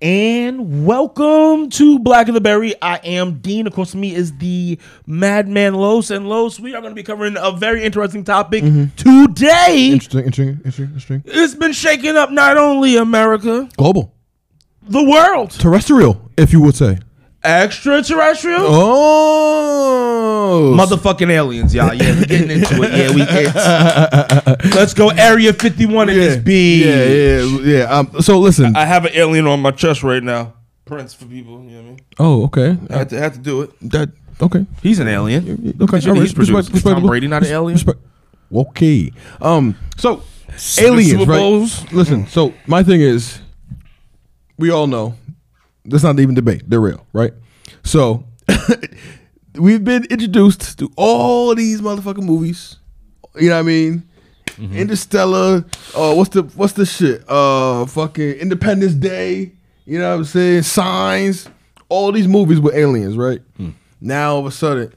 And welcome to Black of the Berry. I am Dean. Of course, me is the Madman Los. And Los, we are going to be covering a very interesting topic mm-hmm. today. Interesting, interesting, interesting, interesting. It's been shaking up not only America, Global, the world, terrestrial, if you would say. extraterrestrial, Oh, motherfucking aliens, y'all. Yeah, we getting into it. Yeah, we it's, Let's go Area 51 in yeah, this B. yeah, yeah, yeah. Um, so listen. I have an alien on my chest right now. Prince for people, you know what I mean? oh, okay. I had to, had to do it. That okay. He's an alien. Okay, He's all right, produced. respect- Tom. Brady not an alien? Respect- Okay. Um. So Seven aliens, Super right? Listen. So my thing is, we all know. Let's not even debate. They're real, right? So we've been introduced to all these motherfucking movies. You know what I mean? Mm-hmm. Interstellar. Uh, what's the what's the shit? Uh, fucking Independence Day. You know what I'm saying? Signs. All these movies with aliens, right? Hmm. Now all of a sudden,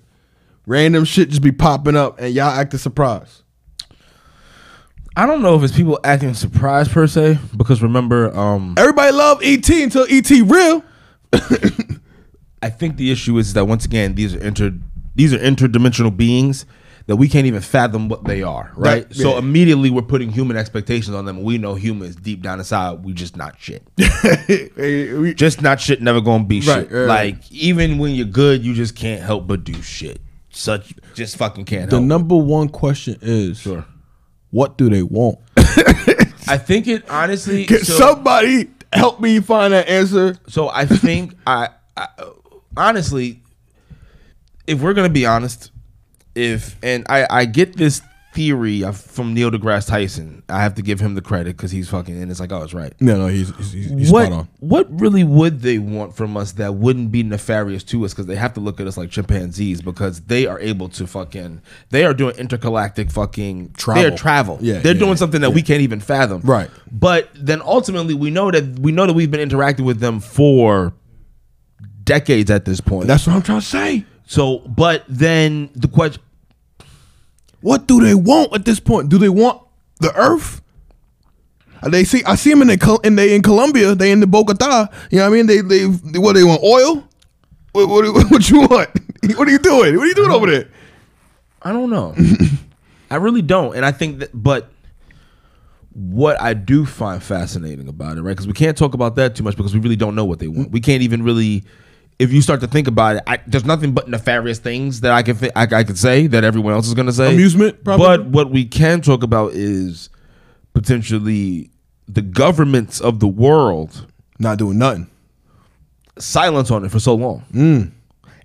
random shit just be popping up, and y'all acting surprised. I don't know if it's people acting surprised per se, because remember, um, Everybody love ET until ET real. I think the issue is that once again, these are inter these are interdimensional beings that we can't even fathom what they are, right? That- So yeah. immediately we're putting human expectations on them. and We know humans deep down inside, we just not shit. Hey, we- just not shit, never gonna be Right, shit. right, right. like even when you're good, you just can't help but do shit. Such just fucking can't the help. number one question is, Sure. what do they want? I think it honestly. Can so- somebody help me find that answer? So I think I, I honestly, if we're gonna be honest, if and I I get this theory from Neil deGrasse Tyson, I have to give him the credit because he's fucking and it's like oh it's right. No, no, he's he's, he's, what spot on. what really would they want from us that wouldn't be nefarious to us because they have to look at us like chimpanzees because they are able to fucking they are doing intergalactic fucking Travel. They're travel. Yeah, they're yeah, doing something that we can't even fathom. Right. But then ultimately we know that we know that we've been interacting with them for decades at this point. That's what I'm trying to say. so, but then the question. What do they want at this point? Do they want the Earth? Uh, They see, I see them in the in they in Colombia. They in the Bogota. You know what I mean? They they what they want oil. What what, what you want? What are you doing? What are you doing over there? I don't know. I really don't, and I think that. But what I do find fascinating about it, right? Because we can't talk about that too much because we really don't know what they want. We can't even really. If you start to think about it, I, there's nothing but nefarious things that I can th- I, I could say that everyone else is going to say. Amusement, probably? But what we can talk about is potentially the governments of the world Not doing nothing. silence on it for so long. Mm.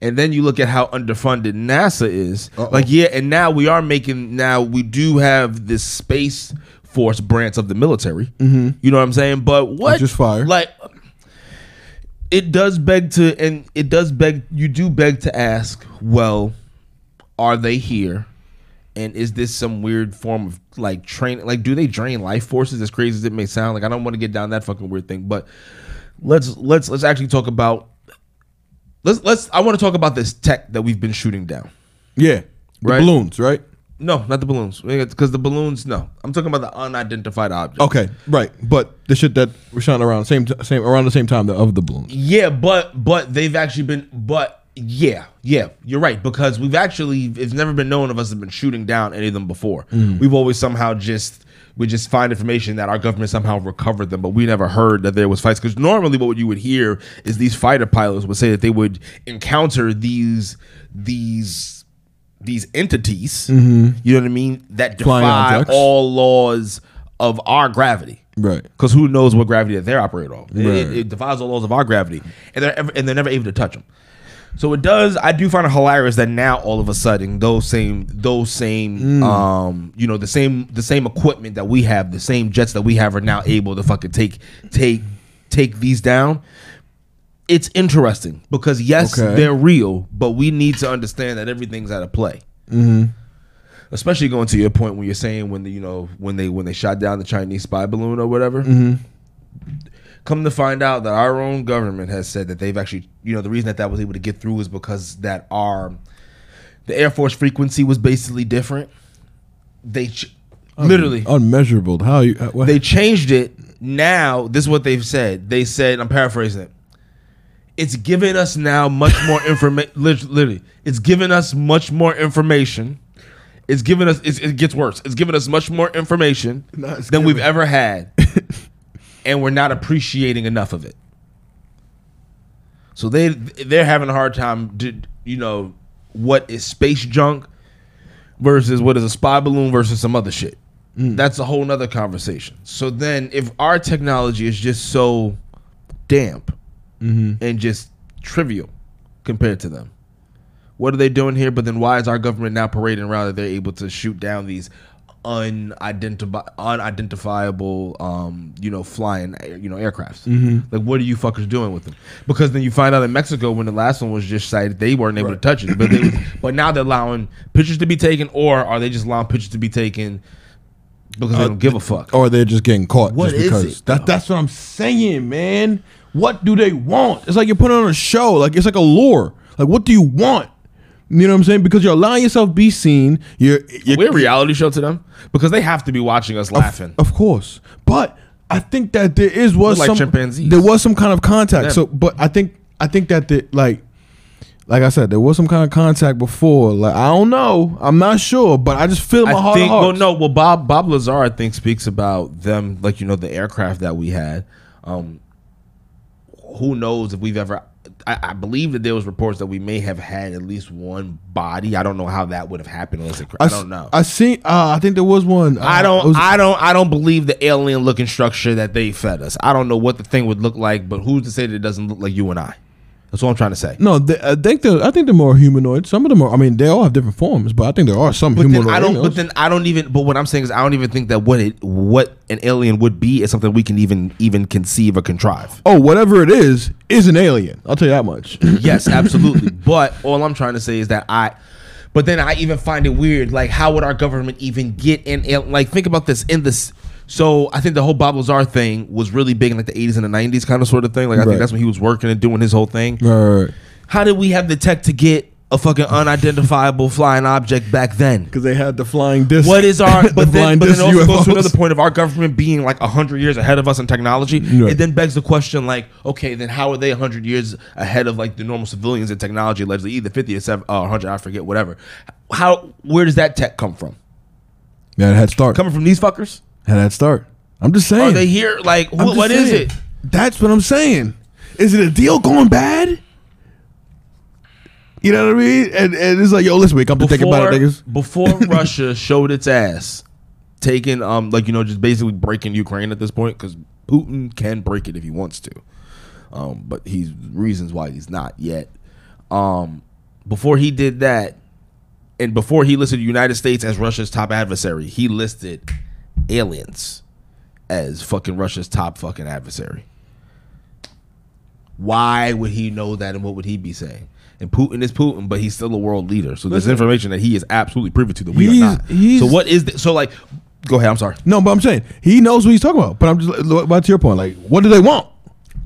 And then you look at how underfunded NASA is. Like, yeah, and now we are making, now we do have this Space Force branch of the military. You know what I'm saying? But what? Which is fire. Like, it does beg to, and it does beg, you do beg to ask, well, are they here? And is this some weird form of like train? Like, do they drain life forces? As crazy as it may sound, like I don't want to get down that fucking weird thing. But let's let's let's actually talk about let's let's. I want to talk about this tech that we've been shooting down. Yeah, the Right. balloons, right? No, not the balloons, because the balloons. No, I'm talking about the unidentified object. Okay, right. But the shit that we're shot around same same around the same time of the balloons. Yeah, but but they've actually been. But yeah, yeah, you're right because we've actually it's never been known of us have been shooting down any of them before. Mm-hmm. We've always somehow just we just find information that our government somehow recovered them, but we never heard that there was fights. Because normally, what you would hear is these fighter pilots would say that they would encounter these these these entities. You know what I mean? That Flying defy objects. all laws of our gravity. Right. Because who knows what gravity that they're operating on? It, Right. it, it defies the laws of our gravity, and they're ever, and they're never able to touch them. So it does. I do find it hilarious that now all of a sudden those same those same um you know the same the same equipment that we have the same jets that we have are now able to fucking take take take these down. It's interesting because yes, Okay. they're real, but we need to understand that everything's out of play. Especially going to your point when you're saying when the you know when they when they shot down the Chinese spy balloon or whatever. Come to find out that our own government has said that they've actually you know the reason that that was able to get through is because that our the Air Force frequency was basically different. They ch- literally unmeasurable. How you? uh, what? they changed it now this is what they've said. They said, I'm paraphrasing it. It's given us now much more information. Literally, it's given us much more information. It's given us. It's, it gets worse. It's given us much more information No, than we've ever had, and we're not appreciating enough of it. So they they're having a hard time. To, you know what is space junk versus what is a spy balloon versus some other shit. Mm. That's a whole nother conversation. So then, if our technology is just so damp Mm-hmm. and just trivial compared to them, what are they doing here? But then, why is our government now parading around that they're able to shoot down these unidentifiable, unidentifiable, um, you know, flying, you know, aircrafts? Mm-hmm. Like, what are you fuckers doing with them? Because then you find out in Mexico when the last one was just sighted, they weren't able to touch it, but they, was, but now they're allowing pictures to be taken, or are they just allowing pictures to be taken because they uh, don't give a fuck? or they're just getting caught What just is because. it, that, that's what I'm saying, man. What do they want? It's like you're putting on a show. Like it's like a lure. Like what do you want? You know what I'm saying? Because you're allowing yourself to be seen. You're, you're We're a reality show to them because they have to be watching us laughing. Of course, but I think that there is was like some chimpanzees. there was some kind of contact. Them. So, but I think I think that the like like I said, there was some kind of contact before. Like I don't know, I'm not sure, but I just feel my I heart. think. of Well, no. Well, Bob Bob Lazar, I think, speaks about them, like you know, the aircraft that we had. Um, who knows if we've ever? I, I believe that there was reports that we may have had at least one body. I don't know how that would have happened. Unless it, I, s- don't know. I see. Uh, I think there was one. I uh, don't. was- I don't. I don't believe the alien looking structure that they fed us. I don't know what the thing would look like, but who's to say that it doesn't look like you and I? That's what I'm trying to say. no, they, I think they're. I think they're more humanoid. Some of them are. I mean, they all have different forms, but I think there are some But then humanoid. I don't. But then I don't even. But what I'm saying is, I don't even think that what it what an alien would be is something we can even even conceive or contrive. oh, whatever it is, is an alien. I'll tell you that much. Yes, absolutely. but all I'm trying to say is that I. But then I even find it weird. Like, how would our government even get in? Like, think about this in this. So I think the whole Bob Lazar thing was really big in like the 80s and the 90s, kind of sort of thing. Like, I Right. think that's when he was working and doing his whole thing. right. How did we have the tech to get a fucking unidentifiable flying object back then? Because they had the flying disc. What is our? the But then, but then it also goes to another point of our government being like hundred years ahead of us in technology. Right. It then begs the question, like, okay, then how are they hundred years ahead of like the normal civilians in technology? Allegedly, either fifty or seven, uh, hundred, I forget, whatever. How? Where does that tech come from? Yeah, it had start. Coming from these fuckers? Had that start. I'm just saying. Are they here? Like, I'm wh- just what is saying. it? That's what I'm saying. Is it a deal going bad? You know what I mean? And, and it's like, yo, listen, we come to think about it, niggas. before Russia showed its ass, taking um like you know just basically breaking Ukraine at this point because Putin can break it if he wants to, um but he's reasons why he's not yet. Um, before he did that, and before he listed the United States as Russia's top adversary, he listed aliens as fucking Russia's top fucking adversary. Why would he know that and what would he be saying? And Putin is Putin, but he's still a world leader. So there's Listen. information that he is absolutely privy to that we He's- are not. he's- so what is this? So like, go ahead. I'm sorry. No, but I'm saying he knows what he's talking about. But I'm just, but to your point, like, what do they want?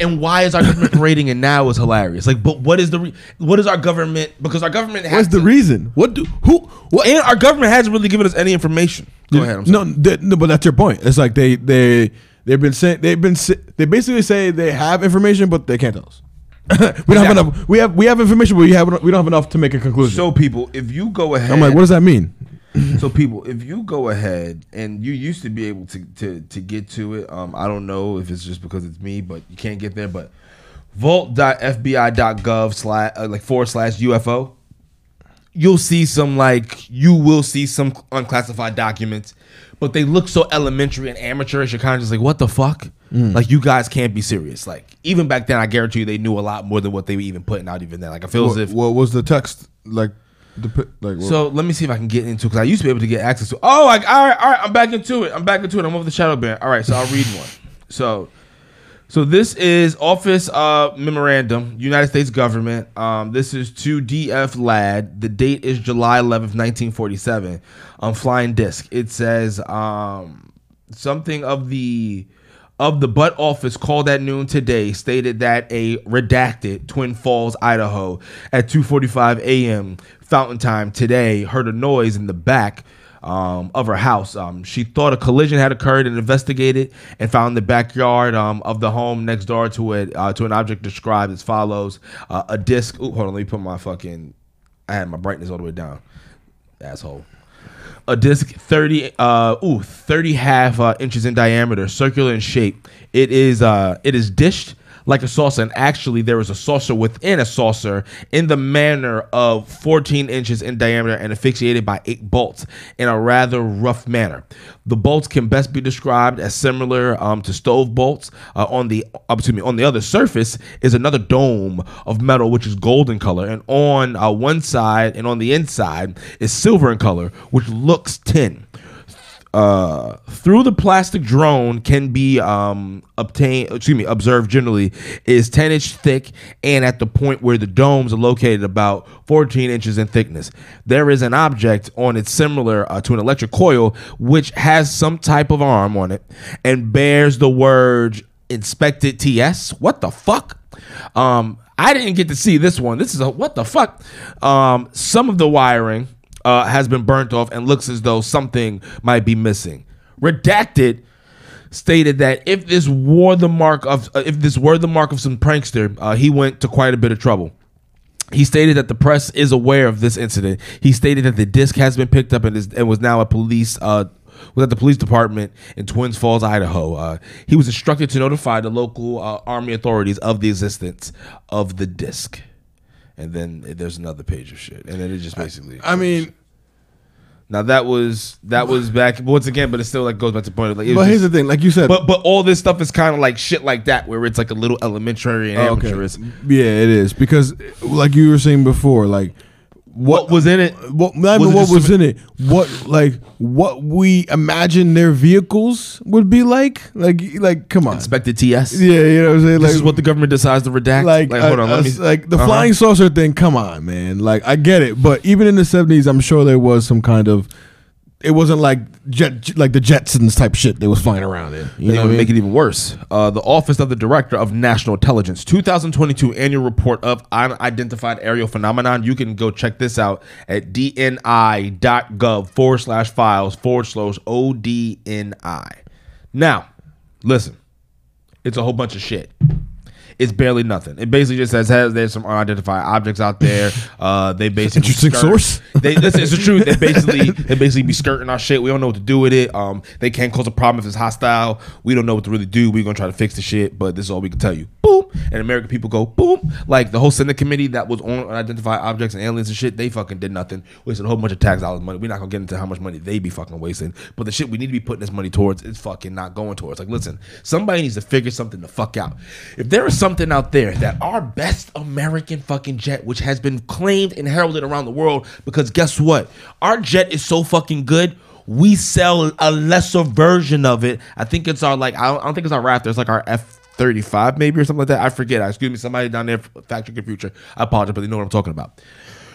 And why is our government parading it now is hilarious? Like, but what is the re- what is our government? Because our government has What's the to- reason? What do who? What? and our government hasn't really given us any information. Go ahead. I'm sorry. no, th- no, but that's your point. It's like they they they've been saying they've been sa- they basically say they have information, but they can't tell us. we don't have enough. We have we have information, but we have we don't have enough to make a conclusion. So people, if you go ahead, I'm like, what does that mean? So people, if you go ahead and you used to be able to to to get to it, um, I don't know if it's just because it's me, but you can't get there. But vault.fbi.gov slash uh, like forward slash UFO, you'll see some like you will see some unclassified documents, but they look so elementary and amateurish. You're kind of just like, what the fuck? Like you guys can't be serious. Like even back then, I guarantee you they knew a lot more than what they were even putting out even then. Like I feel as if what was the text like? Pi- like what- so let me see if I can get into because I used to be able to get access to. Oh, like all right, all right, I'm back into it. I'm back into it. I'm over the shadow ban. All right, so I'll read one. So, so this is Office uh, Memorandum, United States Government. Um, this is to DF Ladd. The date is July 11th, 1947. On flying disc, it says um, something of the of the Butte office called at noon today stated that a redacted Twin Falls, Idaho, at 2:45 a.m. Mountain Time today heard a noise in the back um, of her house. Um, she thought a collision had occurred and investigated and found the backyard um, of the home next door to it uh, to an object described as follows: uh, a disc. Ooh, hold on, let me put my fucking. I had my brightness all the way down. Asshole. A disc 30 uh ooh 30 half uh, inches in diameter, circular in shape. It is uh it is dished like a saucer, and actually there is a saucer within a saucer in the manner of 14 inches in diameter and asphyxiated by eight bolts in a rather rough manner. The bolts can best be described as similar um, to stove bolts. Uh, on the uh, excuse me, on the other surface is another dome of metal which is golden color, and on uh, one side and on the inside is silver in color, which looks tin uh, through the plastic drone can be um, obtained, excuse me, observed generally is 10 inch thick and at the point where the domes are located about 14 inches in thickness. There is an object on it similar uh, to an electric coil which has some type of arm on it and bears the word inspected TS. What the fuck? Um, I didn't get to see this one. This is a what the fuck? Um, some of the wiring uh, has been burnt off and looks as though something might be missing. Redacted stated that if this were the mark of uh, if this were the mark of some prankster, uh, he went to quite a bit of trouble. He stated that the press is aware of this incident. He stated that the disc has been picked up and, is, and was now a police uh, was at the police department in Twins Falls, Idaho. Uh, he was instructed to notify the local uh, army authorities of the existence of the disc and then there's another page of shit, and then it just basically. I mean, now that was that was back once again, but it still like goes back to point of like. But here's the thing, like you said, but but all this stuff is kind of like shit like that, where it's like a little elementary and Oh, okay. yeah, it is because, like you were saying before, like What was in it? What not Was even it what was some- in it? What like what we imagine their vehicles would be like? Like like come on. Inspected TS. yeah, you know what I'm saying? This like is what the government decides to redact. like, hold uh, on, let uh, me. like the Uh-huh. flying saucer thing. Come on, man. Like I get it, but even in the '70s, I'm sure there was some kind of. It wasn't like jet, like the Jetsons type shit they was flying around in. You They know what I mean? make it even worse. Uh, the Office of the Director of National Intelligence 2022 annual report of unidentified aerial phenomenon. You can go check this out at dni.gov forward slash files forward slash ODNI. Now, listen, it's a whole bunch of shit. It's barely nothing. It basically just says has there's some unidentified objects out there. Uh, they basically Interesting skirt- source. They, this is the truth. They basically they basically be skirting our shit. We don't know what to do with it. Um, they can't cause a problem if it's hostile. We don't know what to really do. We're gonna try to fix the shit, but this is all we can tell you. Boom. And American people go boom. Like the whole Senate committee that was on unidentified objects and aliens and shit. They fucking did nothing. Wasted a whole bunch of tax dollars money. We're not gonna get into how much money they be fucking wasting. But the shit we need to be putting this money towards is fucking not going towards. Like, listen, somebody needs to figure something the fuck out. If there is something out there that our best American fucking jet, which has been claimed and heralded around the world, because guess what? Our jet is so fucking good. We sell a lesser version of it. I think it's our like I don't, I don't think it's our Raptor. It's like our F thirty five maybe or something like that. I forget. Excuse me, somebody down there fact check your future. I apologize, but they know what I'm talking about.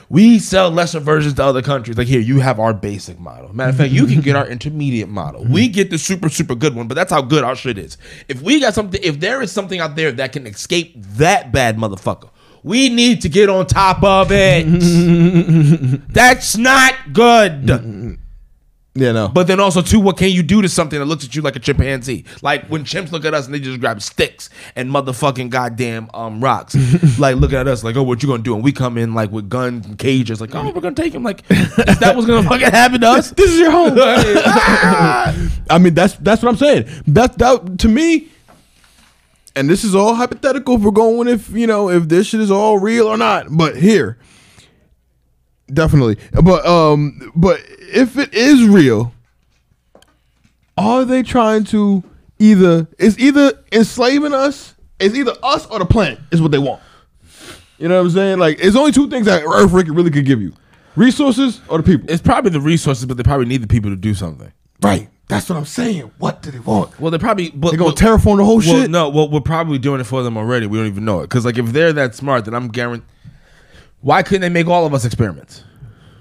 We sell lesser versions to other countries. Like here, you have our basic model. Matter of fact, you can get our intermediate model. We mm-hmm. get the super super good one, but that's how good our shit is. If we got something, if there is something out there that can escape that bad motherfucker, we need to get on top of it. that's not good. Mm-hmm. Yeah, no. But then also too, what can you do to something that looks at you like a chimpanzee? Like when chimps look at us and they just grab sticks and motherfucking goddamn um rocks. like looking at us like, oh, what you gonna do? And we come in like with guns and cages, like, oh, we're gonna take him. Like, that was gonna fucking happen to us? this is your home. I mean, that's that's what I'm saying. That that to me, and this is all hypothetical. If we're going if you know if this shit is all real or not. But here, definitely. But um, but if it is real, are they trying to either? It's either enslaving us. It's either us or the planet is what they want. You know what I'm saying? Like, it's only two things that Earth really could give you: resources or the people. It's probably the resources, but they probably need the people to do something. Right. That's what I'm saying. What do they want? Well, they probably but, They gonna but- terraform the whole well, shit? No, well, we're probably doing it for them already. We don't even know it. Because like if they're that smart, then I'm guaranteed. Why couldn't they make all of us experiments?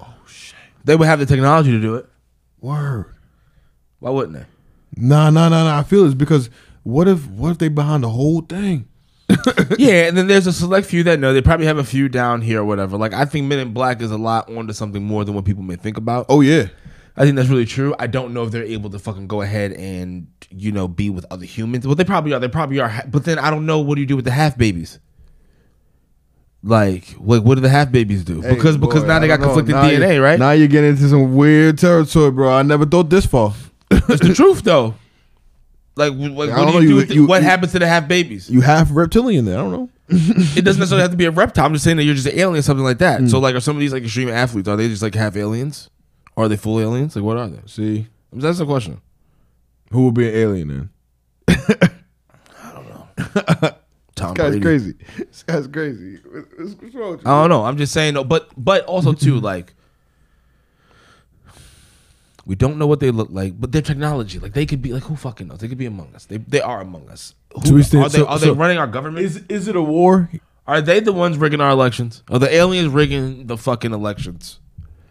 Oh shit! They would have the technology to do it. Word. Why wouldn't they? Nah, nah, nah, nah. I feel it's because what if what if they behind the whole thing? yeah, and then there's a select few that know. They probably have a few down here or whatever. Like I think Men in Black is a lot onto something more than what people may think about. Oh yeah. I think that's really true. I don't know if they're able to fucking go ahead and you know be with other humans. Well, they probably are. They probably are. But then I don't know what do you do with the half babies. Like, what what do the half babies do? Hey, because because now I they got don't know. conflicted Now you- DNA, right? Now you're getting into some weird territory, bro. I never thought this far. it's the truth though. Like, wh- like what don't know, you do? you- you- what happens to the half babies? You half reptilian there. I don't know. It doesn't necessarily have to be a reptile. I'm just saying that you're just an alien, something like that. Hmm. So, like, are some of these like extreme athletes? Are they just like half aliens? Or are they full aliens? Like, what are they? See, That's the question. who will be an alien then? Tom This guy's Brady. crazy. This guy's crazy. What's, what's wrong with you? I don't know. I'm just saying, though, but but also too like we don't know what they look like, but their technology, like they could be like who fucking knows? They could be among us. They they are among us. Who, So we are they so- are so- they running our government? Is is it a war? are they the ones rigging our elections? Are the aliens rigging the fucking elections?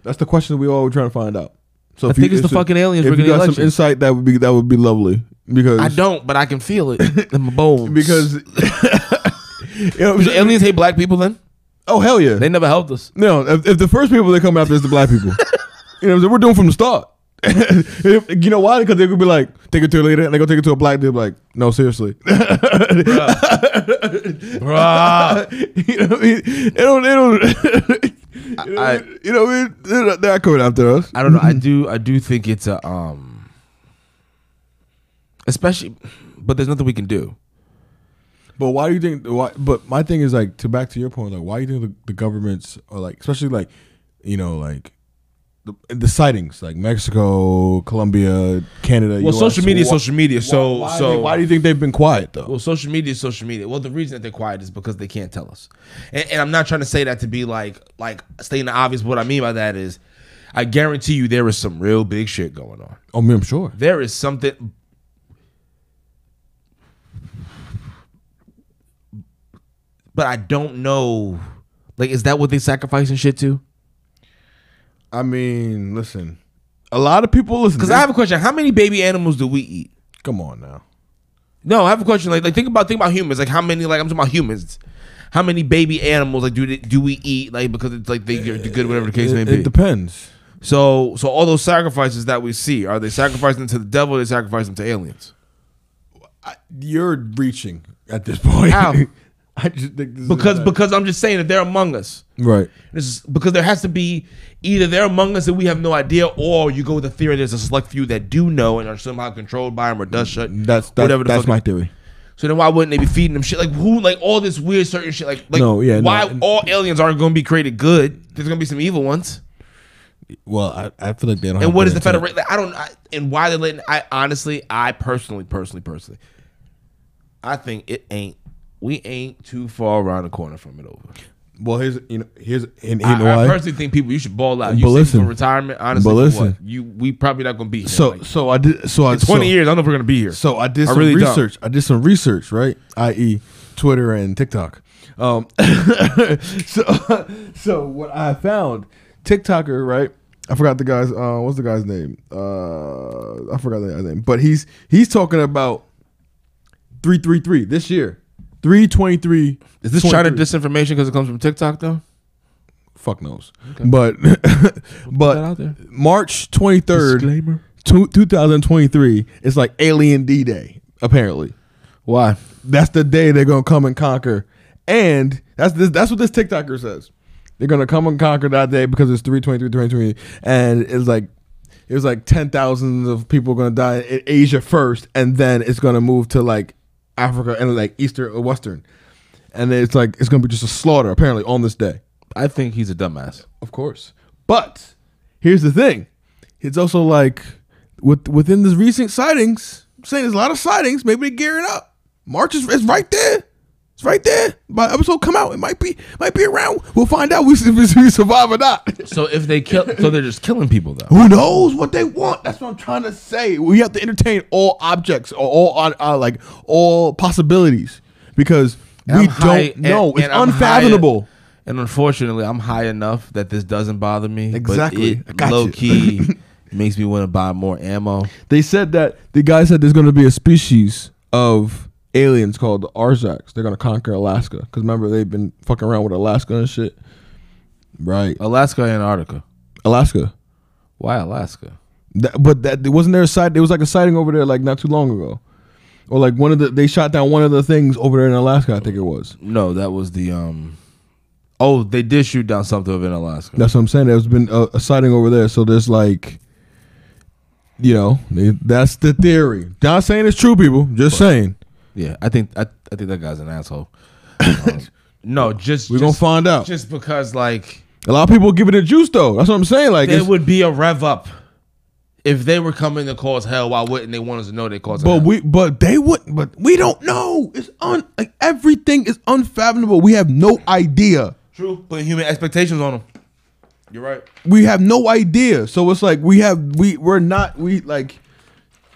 That's the question we all were trying to find out. So I if think you, it's the so fucking aliens If rigging you the got some insight, that would be that would be lovely because I don't, but I can feel it in my bones. because you know, Do aliens hate black people then? oh hell yeah They never helped us. no if, if the first people that come after is the black people you know what we're doing from the start you know why because they could be like take it to a lady and they go take it to a black they'll like no seriously Bruh. you know what I mean they don't they don't you know, I- you know I mean they're not, they're not coming after us I don't know. I do. I do think it's a um, especially, but there's nothing we can do. But why do you think? Why, but my thing is like to back to your point. Like, why do you think the, the governments are like, especially like, you know, like the, the sightings, like Mexico, Colombia, Canada. Well, US, social media, is why- social media. So, why, why so do why do you think they've been quiet though? Well, social media is social media. Well, the reason that they're quiet is because they can't tell us. And, and I'm not trying to say that to be like like stating the obvious. But what I mean by that is, I guarantee you there is some real big shit going on. oh, me, I'm sure. There is something. But I don't know. Like, is that what they sacrificing shit to? I mean, listen, a lot of people listen. Because I have a question: How many baby animals do we eat? come on now. No, I have a question. Like, like think about think about humans. Like, how many? Like, I'm talking about humans. How many baby animals like do they, do we eat? Like, because it's like they, they're good, whatever the case may be. it depends. so, so all those sacrifices that we see, are they sacrificing to the devil? Or they sacrificing to aliens? I, you're reaching at this point. I just think this Because bad. because I'm just saying that they're among us, right. this is because there has to be either they're among us and we have no idea, or you go with the theory there's a select few that do know and are somehow controlled by them or does shut. That's that's, whatever the that's my theory. So then why wouldn't they be feeding them shit? Like who? Like all this weird certain shit. Like like No, yeah, why and- all aliens aren't going to be created good? There's going to be some evil ones. Well, I, I feel like they don't. And what the intent. federation? Like, I don't. I, and why they're letting? I honestly, I personally, personally, personally, I think it ain't. We ain't too far around the corner from it over. Well, here's you know here's and you I, I personally think people you should ball out. But You listen, listen. for retirement, honestly, But listen. what? you we probably not gonna be here. So Like, so I did so I in twenty so, years. I don't know if we're gonna be here. So I did I some really don't. research. I did some research, right? I.e., Twitter and TikTok. Um, so so what I found, TikToker, right? I forgot the guy's. Uh, what's the guy's name? Uh, I forgot the guy's name, but he's he's talking about three three three this year. Three twenty three. is this China disinformation because it comes from TikTok though? Fuck knows. But that but out there. March twenty third. Two, 2023 it's like Alien D Day, apparently. Why? That's the day they're gonna come and conquer. And that's this, that's what this TikToker says. They're gonna come and conquer that day because it's 323, 323, and it's like it was like ten thousands of people gonna die in Asia first, and then it's gonna move to like Africa and like Eastern or Western. And it's like it's gonna be just a slaughter apparently on this day. I think he's a dumbass. Of course. But here's the thing. It's also like with within the recent sightings, I'm saying there's a lot of sightings, maybe they're gearing up. March is, is right there. It's right there. By the episode come out, it might be might be around. We'll find out if we, if we survive or not. So if they kill, so they're just killing people though. Who knows what they want? That's what I'm trying to say. We have to entertain all objects or all uh, uh, like all possibilities because And we high- don't know. and- it's and I'm high- unfathomable. And unfortunately, I'm high enough that this doesn't bother me. Exactly. But got it low you. key makes me want to buy more ammo. They said that the guy said there's going to be a species of aliens called the Arzaks. They're going to conquer Alaska because remember they've been fucking around with Alaska and shit. Right, Alaska, Antarctica. Alaska. Why Alaska? That, but that wasn't there a sight. There was like a sighting over there like not too long ago, or like one of the they shot down one of the things over there in Alaska. I think it was. No, that was the um. Oh, they did shoot down something over in Alaska. That's what I'm saying. There's been a, a sighting over there. So there's like, you know, they, that's the theory. Not saying it's true, people. Just saying. Yeah, I think I, I think that guy's an asshole. Um, no, just We're gonna just- find out. Just because like A lot of people give it a juice though. That's what I'm saying. Like, there it's- would be a rev up if they were coming to cause hell. Why wouldn't they want us to know they cause but hell? we, but they wouldn't. but we don't know. It's un like everything is unfathomable. We have no idea. True, putting human expectations on them. You're right. we have no idea. So it's like we have we we're not we like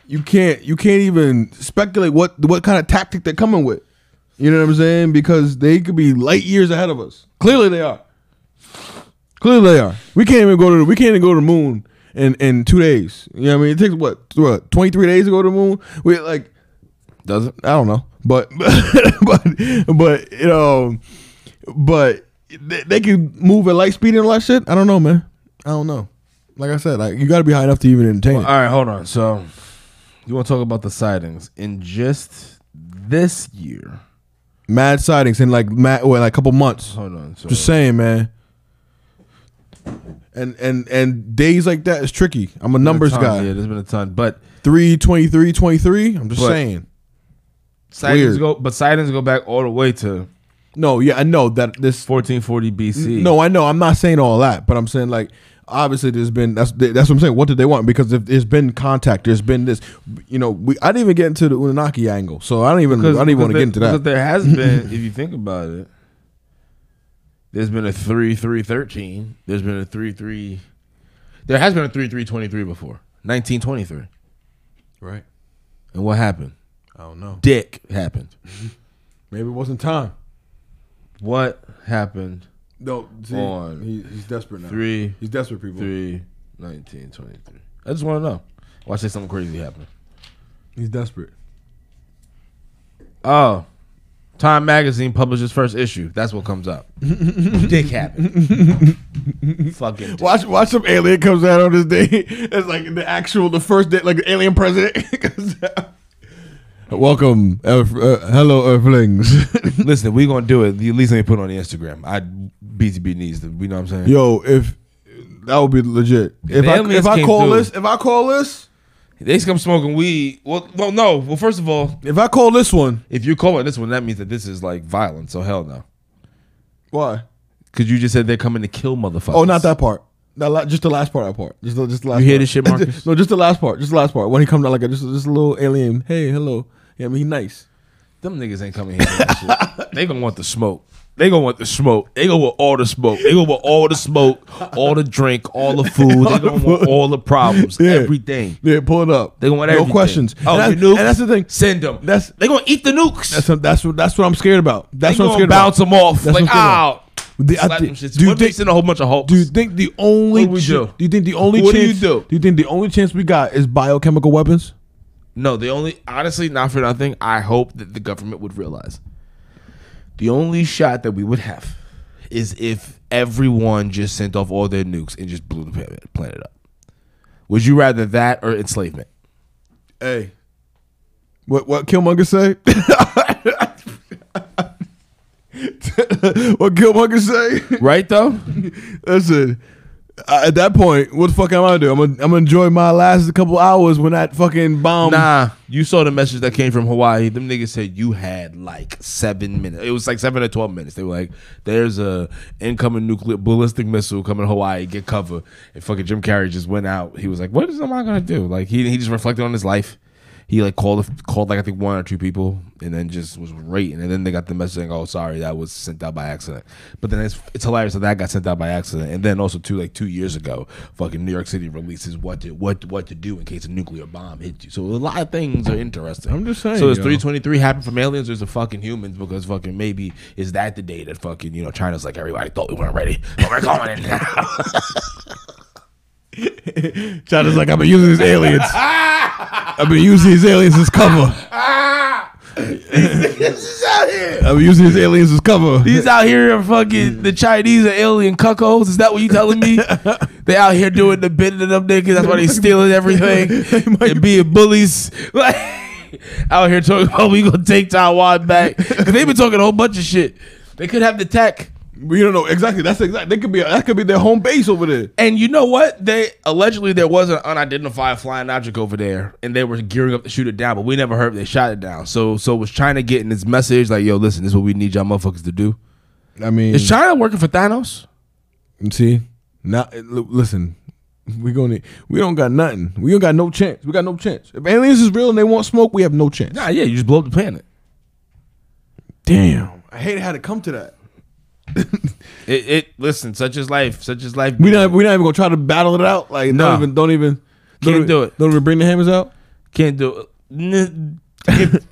you can't you can't even speculate what what kind of tactic they're coming with. You know what I'm saying? Because they could be light years ahead of us. Clearly they are. Clearly they are. We can't even go to the, we can't even go to the moon in in two days. You know what I mean? It takes what what 23 days to go to the moon. We like Does it? I don't know, but but but you know, but they, they can move at light speed and all that shit. I don't know, man. I don't know. Like I said, like you got to be high enough to even entertain All it. right, hold on. So you want to talk about the sightings in just this year? Mad sightings in like mad, well, like a couple months. Hold on. So Just saying, man. And and and days like that is tricky. I'm a numbers ton, guy. Yeah, there's been a ton, but 3, 23, 23. I'm just But- saying. sightings Weird. go, but sightings go back all the way to No, yeah, I know that this 1440 BC. No, I know. I'm not saying all that, but I'm saying like obviously there's been that's that's what I'm saying. What did they want? Because if there's been contact, there's been this. You know, we I didn't even get into the Anunnaki angle, so I don't even I don't even want to get into Because that. there has been, if you think about it, there's been a three three thirteen. There's been a three three. There has been a three three twenty three before. Nineteen twenty three. Right. And what happened? I don't know. Dick happened. Mm-hmm. Maybe it wasn't time. What happened? No, see, On he, he's desperate now. Three He's desperate, people. three nineteen twenty three. I just want to know. Watch say something crazy happen. He's desperate. Oh, Time Magazine publishes first issue. That's what comes up. Dick happened. Fucking. Dick. Watch, watch some alien comes out on this day. It's like the actual, the first day, like the alien president comes out. Welcome, Earth, uh, hello, Earthlings. Listen, we gonna do it. At least let me put it on the Instagram. I BTB needs to. You know what I'm saying? Yo, if that would be legit. If The I aliens if I came call through. this, if I call this, They come smoking weed. Well, well, no. Well, first of all, if I call this one, if you're calling this one, that means that this is like violent. So hell no. why? Because you just said they're coming to kill motherfuckers. Oh, not that part. That la- just the last part. That part. Just the, just the last. You hear part. this shit, Marcus? no, just the last part. Just the last part. When he comes out like a just, just a little alien. Hey, hello. Yeah, I mean, he nice. Them niggas ain't coming here. For shit. They gonna want the smoke. They gonna want the smoke. They gonna want all the smoke. They gonna want all the smoke, all the drink, all the food. They gonna want all the problems, Yeah. everything. Yeah, pull it up. They gonna want no everything. questions. Oh, and, you that- nuke? and that's the thing. Send them. That's They gonna eat the nukes. that's that's what that's what I'm scared about. That's they what I'm gonna scared bounce about. them off. That's like what I'm ow. The- I Slap thi- shits. do you think- mixing a whole bunch of hopes? Do you think the only What do we do? do you think the only What do you chance do? do you think the only chance we got is biochemical weapons? No, the only honestly, not for nothing. I hope that the government would realize the only shot that we would have is if everyone just sent off all their nukes and just blew the planet- up. Would you rather that or enslavement? Hey. What what Killmonger say? what Killmonger say? Right though. Listen, at that point, what the fuck am I gonna do? I'm gonna, I'm gonna enjoy my last couple hours when that fucking bomb. Nah, you saw the message that came from Hawaii. Them niggas said you had like seven minutes. It was like seven or twelve minutes. They were like, "There's a incoming nuclear ballistic missile coming to Hawaii. Get cover." And fucking Jim Carrey just went out. He was like, "What is am I gonna do?" Like he he just reflected on his life. He like called called like I think one or two people, and then just was rating. And then they got the message saying, "Oh, sorry, that was sent out by accident." But then it's it's hilarious that that got sent out by accident. And then also too, like two years ago, fucking New York City releases what to what what to do in case a nuclear bomb hit you. So a lot of things are interesting. I'm just saying, So yo. 323 happen from aliens or is it fucking humans? Because fucking maybe is that the day that fucking you know China's like everybody thought we weren't ready, but we're going in now. China's like, I've been using these aliens. I've been using these aliens as cover. He's out here. I'm using these aliens as cover. He's out here fucking the Chinese are alien cuckolds. Is that what you telling me? they out here doing the bidding of them niggas. That's why they stealing everything and being bullies. Like out here talking about we gonna take Taiwan back. Cause they've been talking a whole bunch of shit. They could have the tech. We don't know exactly. That's exactly. They could be. That could be their home base over there. And you know what? They allegedly there was an unidentified flying object over there, and they were gearing up to shoot it down, but we never heard they shot it down. So, so was China getting this message like, "Yo, listen, this is what we need y'all motherfuckers to do." I mean, Is China working for Thanos? see, now listen, we gonna we don't got nothing. We don't got no chance. We got no chance. If aliens is real and they want smoke, we have no chance. Nah, yeah, you just blow up the planet. Damn, I hate how to come to that. It, it listen, such is life. Such is life. We not we not even gonna try to battle it out. Like No. don't even don't even don't Can't even, do it. Don't even bring the hammers out. can't do it. If,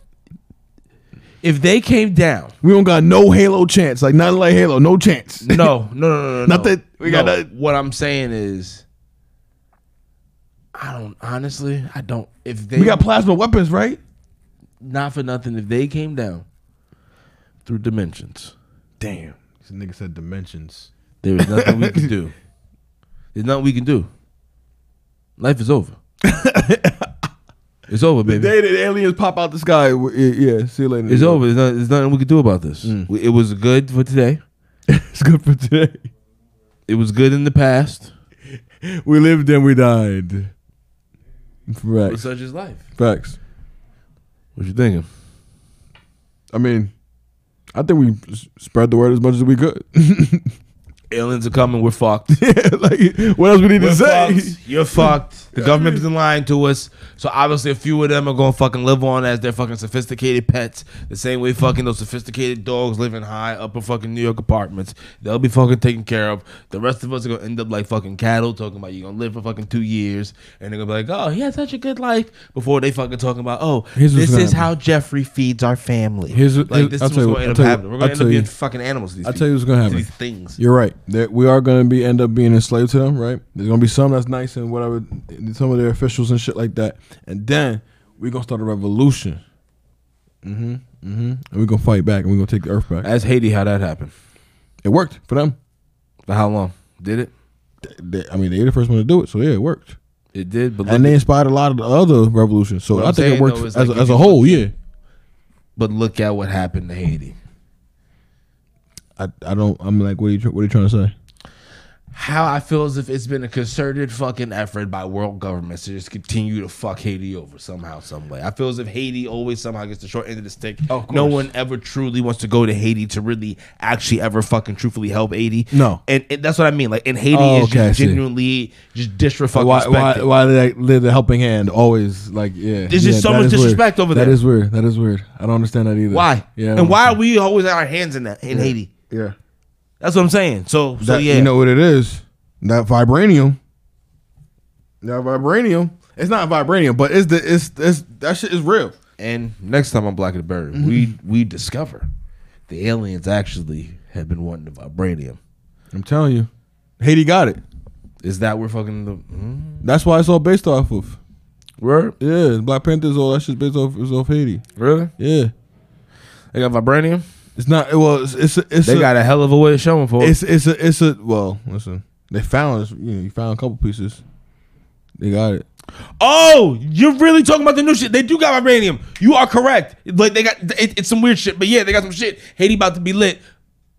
if they came down, We don't got no Halo chance. Like nothing like Halo. No chance. no, no, no, no, no. Not no. that- we got No, that- What I'm saying is, I don't honestly. I don't. If they we got plasma weapons, right? not for nothing, if they came down through dimensions, Damn. This nigga said dimensions. there is nothing we can do. There's nothing we can do. Life is over. it's over, The baby. day that aliens pop out the sky, yeah, see you later. It's over. There's, not, there's nothing we can do about this. Mm. It was good for today. it's good for today. It was good in the past. We lived and we died. But Facts. such is life. Facts. What you thinking? I mean, I think we spread the word as much as we could. Aliens are coming. We're fucked. like what else we need We're to say? fucked. You're fucked. The government isn't lying to us. So obviously, a few of them are gonna fucking live on as their fucking sophisticated pets. The same way fucking those sophisticated dogs live in high upper fucking New York apartments. They'll be fucking taken care of. The rest of us are gonna end up like fucking cattle, talking about you're gonna live for fucking two years, and they're gonna be like, oh, he had such a good life. Before they fucking talking about, oh, Here's this is happen. how Jeffrey feeds our family. Here's what- like this I'll is what's you- gonna end up happening. We're I'll gonna end up being fucking animals. to I'll tell you what's gonna to happen. These things. You're right. There, we are going to be end up being enslaved to them, right? There's going to be some that's nice and whatever, some of their officials and shit like that, and then we're gonna start a revolution. Mm-hmm. Mm-hmm. And we're gonna fight back, and we're gonna take the earth back. Ask Haiti how that happened. It worked for them. For how long? Did it? They, I mean, they're the first one to do it, so yeah, it worked. It did, but And they inspired a lot of the other revolutions. So I think it worked though, as, like a- as a whole. Yeah. but look at what happened to Haiti. I, I don't. I'm like, what are you what are you trying to say? How I feel as if it's been a concerted fucking effort by world governments to just continue to fuck Haiti over somehow, some way. I feel as if Haiti always somehow gets the short end of the stick. Of No one ever truly wants to go to Haiti to really actually ever fucking truthfully help Haiti. No. and, and that's what I mean. Like, and Haiti Oh, is okay, just genuinely just disrespectful. why why why did the helping hand always like yeah? There's just so much is weird. disrespect over That That is weird. That is weird. I don't understand that either. Why? Yeah. And why are we always at our hands in that in Haiti? Yeah. That's what I'm saying. So, so That, yeah, You know what it is? That vibranium. That vibranium. It's not vibranium, but it's the it's it's that shit is real. And next time on Black and the Bird, Mm-hmm. we we discover the aliens actually have been wanting the vibranium. I'm telling you, Haiti got it. Is that we're fucking the mm, That's why it's all based off of. word? Yeah, Black Panthers. All that shit's based off is off Haiti. Really? Yeah, They got vibranium. It's not. Well, it's it's a, it's They a, got a hell of a way of showing for it. it's it's a it's a well. Listen, they found you know you found a couple pieces. They got it. Oh, you're really talking about the new shit? They do got vibranium. You are correct. Like they got it, it's some weird shit, but yeah, they got some shit. Haiti about to be lit.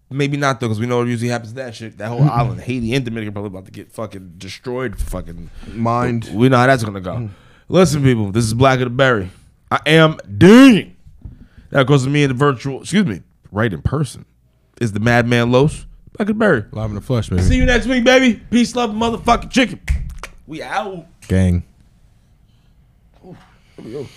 Maybe not though, because we know what usually happens to that shit. That whole mm-hmm. island, Haiti and Dominican, probably about to get fucking destroyed. Fucking Mind. We know how that's gonna go. Mm-hmm. Listen, people, this is Black of the Berry. I am Dean. That goes to me in the virtual, excuse me, right in person, is the Madman Los. The Berry. Live in the flesh, baby. See you next week, baby. Peace, love, motherfucking chicken. We out. Gang. Here we go.